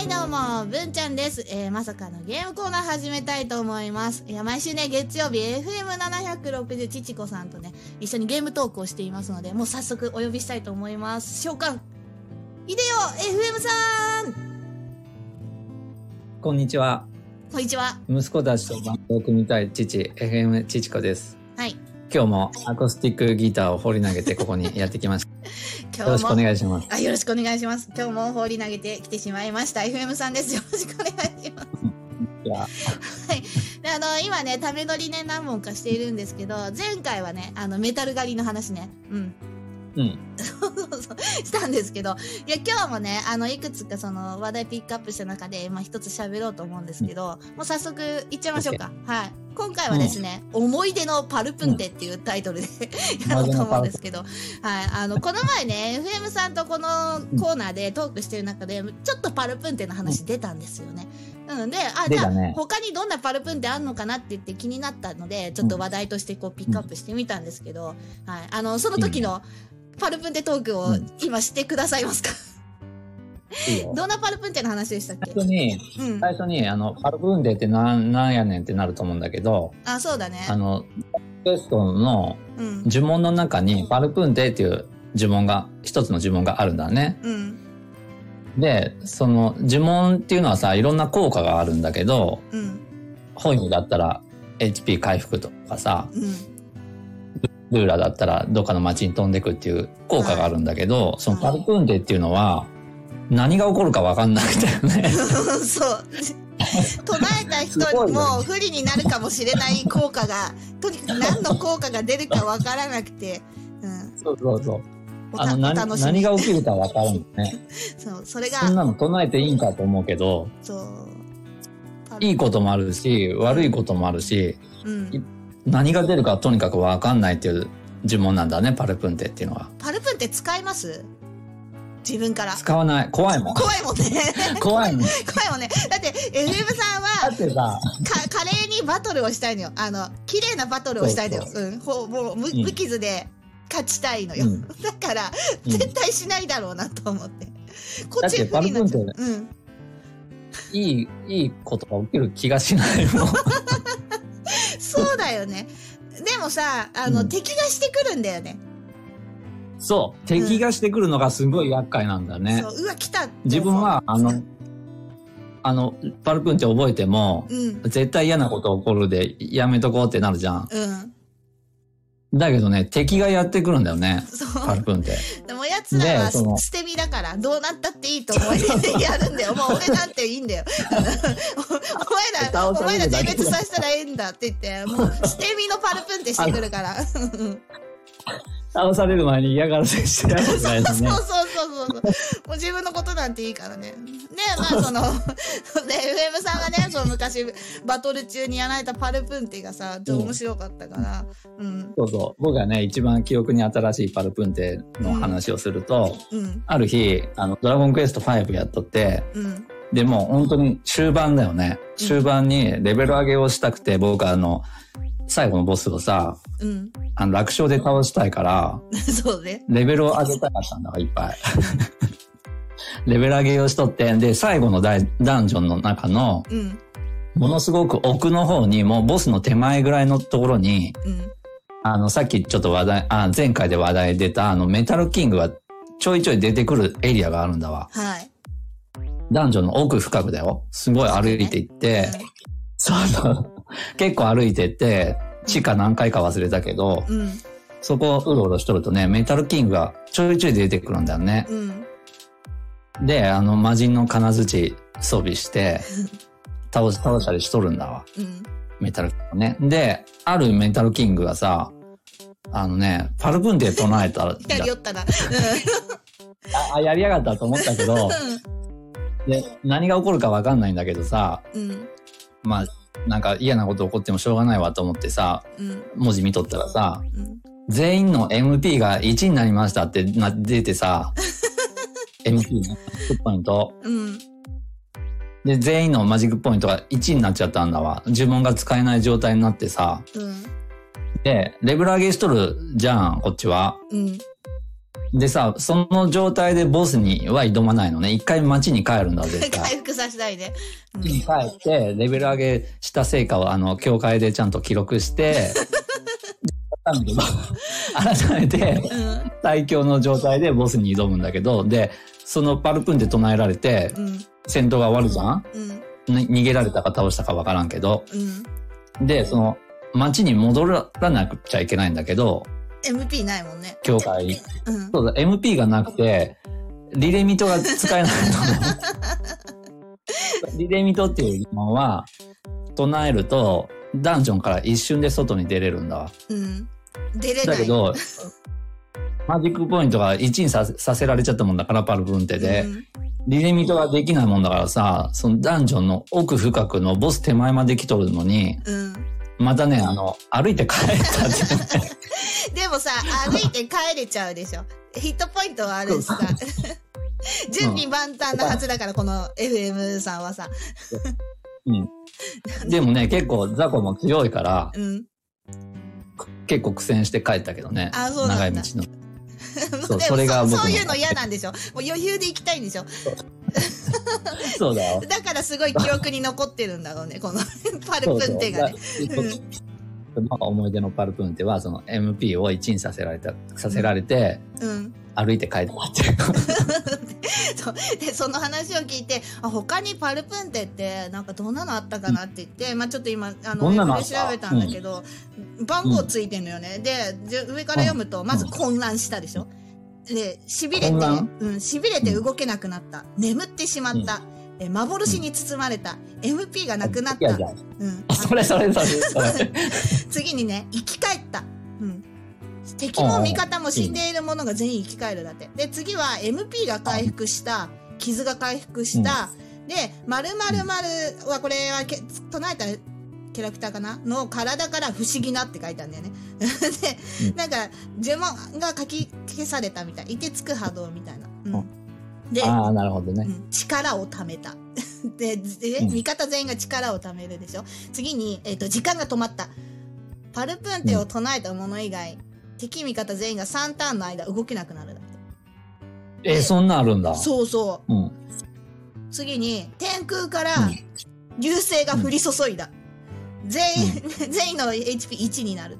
はい、どうも、文ちゃんです。えー、まさかのゲームコーナー始めたいと思います。いや、毎週ね、月曜日、FM760 ちちこさんとね、一緒にゲームトークをしていますので、もう早速お呼びしたいと思います。召喚いでよ !FM さんこんにちは。こんにちは。息子たちとバンドを組みたい父、FM ちちこです。はい。今日もアコースティックギターを放り投げてここにやってきました。今 よろしくお日も、願いします。あ、よろしくお願いします。今日も放り投げてきてしまいました。FM さんです。よろしくお願いします。はい。で、あの、今ね、ためのりね、何本かしているんですけど、前回はね、あの、メタル狩りの話ね。うん。うん。そうそうそう、したんですけど、いや、今日もね、あの、いくつかその話題ピックアップした中で、まあ、一つ喋ろうと思うんですけど、もう早速いっちゃいましょうか。はい。今回はですね、思い出のパルプンテっていうタイトルで、やろうと思うんですけど、はい。あの、この前ね、FM さんとこのコーナーでトークしてる中で、ちょっとパルプンテの話出たんですよね。うんで、あ、じゃあ、他にどんなパルプンテあんのかなって言って気になったので、ちょっと話題としてこうピックアップしてみたんですけど、はい。あの、その時のパルプンテトークを今してくださいますか？どんなパルプンテの話でしたっけ？最初に、うん。最初に、あの、パルブンデってなん、なんやねんってなると思うんだけど、あ、そうだね。あの、テストのうん。呪文の中にパルプンデっていう呪文が、一つの呪文があるんだね。うん。で、その呪文っていうのはさ、いろんな効果があるんだけど、うん。本意だったら HP 回復とかさ、うん。ルーラーだったらどっかの街に飛んでくっていう効果があるんだけど、そのパルプンデっていうのは何が起こるかわかんなくてね。そう。唱えた人にも不利になるかもしれない効果が、とにかく何の効果が出るかわからなくて、うん。そうそうそう。あの、何何が起きるかわからんのね。そう、それそんが、なの唱えていいんかと思うけど、そう。いいこともあるし、悪いこともあるし、うん。何が出るかとにかくわかんないっていう呪文なんだね、パルプンデっていうのは。パルプンって使います？自分から。使わない。怖いもん。怖いもんね。怖いもん。だ 怖いもんね。だって、FM さんは、か、華麗にバトルをしたいのよ。あの、綺麗なバトルをしたいのよ。そううん。ほもう、無うん無傷で勝ちたいのよ。うん だから、うん絶対しないだろうなと思って。こっち不利になっちゃう。うん。いい、いいことが起きる気がしないもん。そうだよね。でもさ、あの、うん敵がしてくるんだよね。そう。敵がしてくるのがすごい厄介なんだね。そう、うわ、来た自分は、あの、あの、パルプンって覚えても、うん。絶対嫌なこと起こるで、やめとこうってなるじゃん。うん。だけどね、敵がやってくるんだよね。パルプンって。でも奴らは捨て身だから、どうなったっていいと思いでやるんだよ。もう俺なんていいんだよ。お前ら、倒お前ら全滅させたらええんだって言って、もう捨て身のパルプンってしてくるから。倒される前に嫌がらせしてやるみたいなねそう。そうそうそう。もう自分のことなんていいからね。ねまあその、ね、FM さんがね、その昔バトル中にやられたパルプンテがさ、ちょっと面白かったから、うん、そうそう。僕がね、一番記憶に新しいパルプンテの話をすると、うん、ある日、あの、ドラゴンクエスト5やっとって、うん、でもう本当に終盤だよね。終盤にレベル上げをしたくて、僕はあの、最後のボスをさ、うん。あの、楽勝で倒したいから、そうね。レベルを上げたかったんだわ、いっぱい。レベル上げをしとって、で、最後のダイダンジョンの中の、うん、ものすごく奥の方に、もうボスの手前ぐらいのところに、うん。あの、さっきちょっと話題、あ、前回で話題出た、あの、メタルキングがちょいちょい出てくるエリアがあるんだわ。はい。ダンジョンの奥深くだよ。すごい歩いていって、そうそう。結構歩いてって、地下何回か忘れたけど、うん、うん、そこをうろうろしとるとね、メタルキングがちょいちょい出てくるんだよね。うん。で、あの、魔人の金槌装備して、倒し、倒したりしとるんだわ。うん。メタルキングね。で、あるメタルキングがさ、あのね、パルプンテ唱えたら、やりよったな。ああ、やりやがったと思ったけど、で、何が起こるかわかんないんだけどさ、うん、うん、まあ、なんか嫌なこと起こってもしょうがないわと思ってさ、うん、文字見とったらさ、うん。全員の MP が1になりましたってな出てさ、MP ね、ポイント。うん。で、全員のマジックポイントが1になっちゃったんだわ。呪文が使えない状態になってさ。うん。で、レベル上げしとるじゃん、こっちは。うん。でさ、その状態でボスには挑まないのね。一回街に帰るんだ、絶対。回復させたいで。うん帰って、レベル上げした成果を、あの、教会でちゃんと記録して、改めて、うん。最強の状態でボスに挑むんだけど、で、そのパルプンって唱えられて、うん。戦闘が終わるじゃん？うん。に逃げられたか倒したかわからんけど、うん。で、その、街に戻らなくちゃいけないんだけど、MP ないもんね。教会。うん。そうだ、MP がなくて、リレミトが使えないの。リレミトっていうのは、唱えると、ダンジョンから一瞬で外に出れるんだわ。うん。出れない。だけど、マジックポイントが1にさせさせられちゃったもんだから、パルプンテで。うんリレミトができないもんだからさ、そのダンジョンの奥深くのボス手前まで来とるのに、うん。またね、あの、歩いて帰ったってね。でもさ、歩いて帰れちゃうでしょ。ヒットポイントはあるしさ。準備万端なはずだから、この FM さんはさ。うん。でもね、結構ザコも強いから、うん。結構苦戦して帰ったけどね。あそうなんだ長い道の。そうそれがそういうの嫌なんでしょ。もう余裕で行きたいんでしょ。そうだよ。だからすごい記憶に残ってるんだろうね、この パルプンテがね。そう思い出のパルプンテは、その MP を1にさせられた、させられて、うん。歩いて帰ってい う。そうで、その話を聞いて、あ、他にパルプンテって、なんかどんなのあったかなって言って、まあちょっと今、あの、ウェブで調べたんだけど、番号ついてんのよね。で、上から読むと、まず混乱したでしょ。で、痺れて、うん、痺れて動けなくなった。眠ってしまった。え幻に包まれた。MP がなくなった。うん。あそれそれそれそれ。次にね、生き返った。うん。敵も味方も死んでいるものが全員生き返るだって。で、次は MP が回復した、傷が回復した、で、〇〇〇は、これはけ唱えたキャラクターかな？の体から不思議なって書いてあるんだよね。で、うんなんか、呪文が書き消されたみたい。凍てつく波動みたいな。うん。で、ああ、なるほどね。うん力を貯めた。で、でうん味方全員が力を貯めるでしょ？次に、えっ、と、時間が止まった。パルプンテを唱えたもの以外、敵味方全員が3ターンの間動けなくなるだって。え、そんなんあるんだ。そうそうん。う。次に、天空からうん流星が降り注いだ。全員、全員の HP1 になる。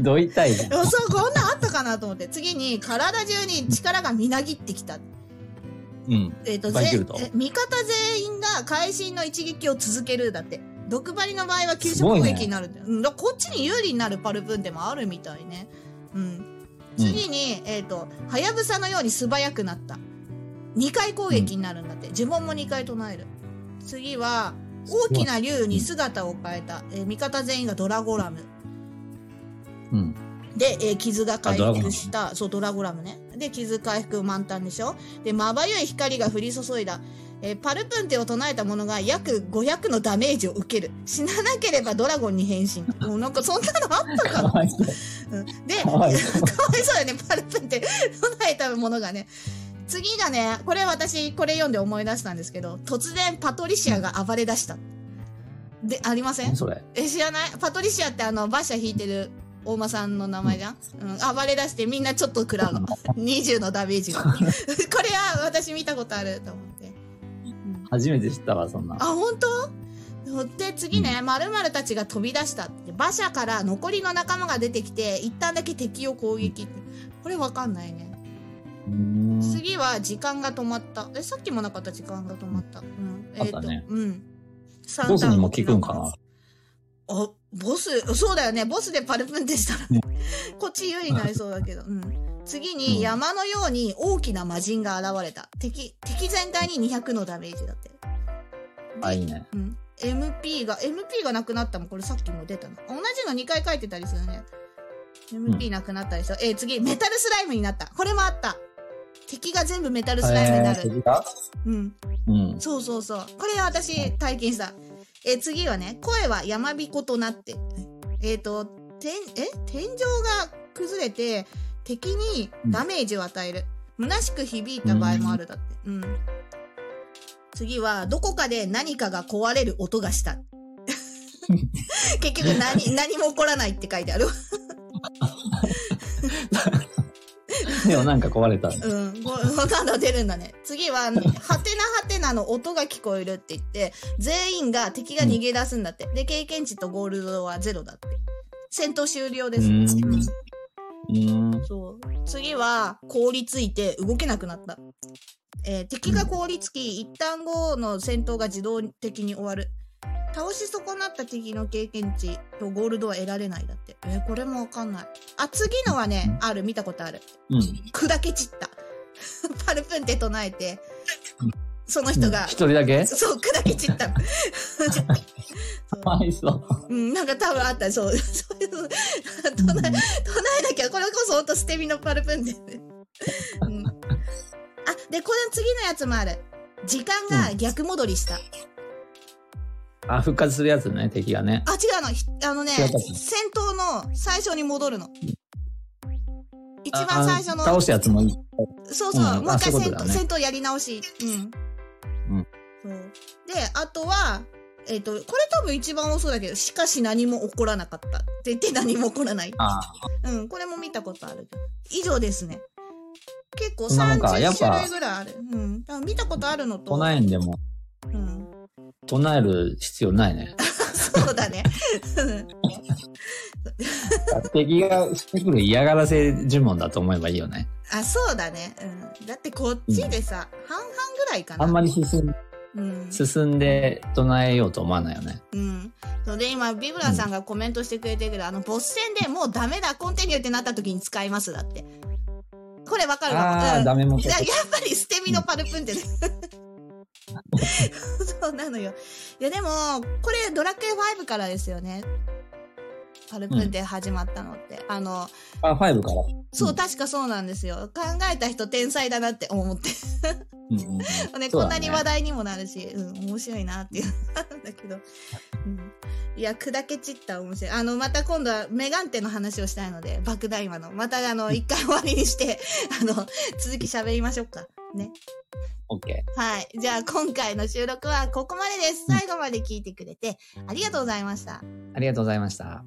どういったい。そう、こんなんあったかなと思って。次に、体中に力がみなぎってきた。うん。えっ、と、ぜバイキルトえ味方全員が会心の一撃を続けるだって。毒針の場合は急所攻撃になるって。うん、こっちに有利になるパルプンでもあるみたいね。うん。次に、えっ、と、はやぶさのように素早くなった。2回攻撃になるんだって。呪文も2回唱える。次は、大きな竜に姿を変えた。えー味方全員がドラゴラム。うん。で、えー傷が回復した。そう、ドラゴラムね。で、傷回復満タンでしょで、まばゆい光が降り注いだ。えーパルプンテを唱えた者が約500のダメージを受ける。死ななければドラゴンに変身。もうなんかそんなのあったかな？かわいそう。うんで、かわいそう だよね、パルプンって唱えたものがね。次がね、これ私、これ読んで思い出したんですけど、突然パトリシアが暴れ出した。で、ありません？何それ？え、知らない？パトリシアってあの、馬車引いてる大間さんの名前じゃん、うん、暴れ出してみんなちょっと食らうの。20のダメージが。これは私見たことあると思って。うん初めて知ったわ、そんな。あ、本当？で、次ね、〇〇たちが飛び出したって。馬車から残りの仲間が出てきて、一旦だけ敵を攻撃って。これわかんないね。うーん。次は時間が止まった。え、さっきもなかった時間が止まった。うん。えっ、と、あったねうん。ボスにも聞くんかな？あ、ボス、そうだよね。ボスでパルプンってしたら、ね こっち有利になりそうだけど。うん。次うんに山のように大きな魔人が現れた。敵、敵全体に200のダメージだって。あ、いいね。うん。MP が、MP がなくなったもん。これさっきも出たな。同じの2回書いてたりするね。MP なくなったでしょ。えー次、メタルスライムになった。これもあった。敵が全部メタルスライムになる。えー次がうん。うん。そうそうそう。これ私体験した。えー次はね、声は山彦となって。えっ、と、天、え？天井が崩れて、敵にダメージを与える。虚しく響いた場合もあるだって。うん。次は、どこかで何かが壊れる音がした。結局何、何も起こらないって書いてある。でもなんか壊れた。うん。これまだ出るんだね。次は、はてなはてなの音が聞こえるって言って、全員が敵が逃げ出すんだって。で、経験値とゴールドはゼロだって。戦闘終了です。うん。そう。次は、凍りついて動けなくなった。えー敵が凍りつき、一旦後の戦闘が自動的に終わる。倒し損なった敵の経験値とゴールドは得られないだって。えーこれもわかんない。あ、次のはね、ある、見たことある。うん。砕け散った。パルプンって唱えてうん、その人が、一人だけ？そう、砕け散った。かわいそう。うん、なんか多分あった、そう。そういうの、唱え、唱えなきゃ、これこそほんと捨て身のパルプンで。うん。あ、で、この次のやつもある。時間が逆戻りした。あ、復活するやつね、敵がね。あ、違うのひ。あのね、違ったっけ戦闘の最初に戻るの。一あ番最初の。あ倒すやつもいい。そうそう、うんもう一回ういうことだね戦闘やり直し。うん。うんそう。で、あとは、えっ、と、これ多分一番多そうだけど、しかし何も起こらなかった。って言って何も起こらない。あうん、これも見たことある。以上ですね。結構そんなもんか30やっぱ種類ぐらいある。うん。だから見たことあるのと。唱えんでも、うん。唱える必要ないね。そうだね。敵がしてくる嫌がらせ呪文だと思えばいいよね。あ、そうだね。うん。だってこっちでさ、半々ぐらいかな。あんまり進んうん。進んで唱えようと思わないよね。うん。それで今、ビブラさんがコメントしてくれてるけど、あの、ボス戦でもうダメだ、コンティニューってなった時に使います、だって。これわかるわ。ああ、うんダメもやっぱり捨て身のパルプンってね。のよ。いや、でも、これドラクエ5からですよね。パルプンって始まったのって。あの、あ、5から。そう、うん確かそうなんですよ。考えた人天才だなって思って。うんうんうん ね、こんなに話題にもなるし、うん、面白いなっていう だけど。うん、いや、砕け散った面白い。あの、また今度はメガンテの話をしたいので、爆弾魔の。またあの、一回終わりにして、あの、続き喋りましょうか。ね。オッケはい。じゃあ今回の収録はここまでです。最後まで聞いてくれてありがとうございました。ー。ありがとうございました。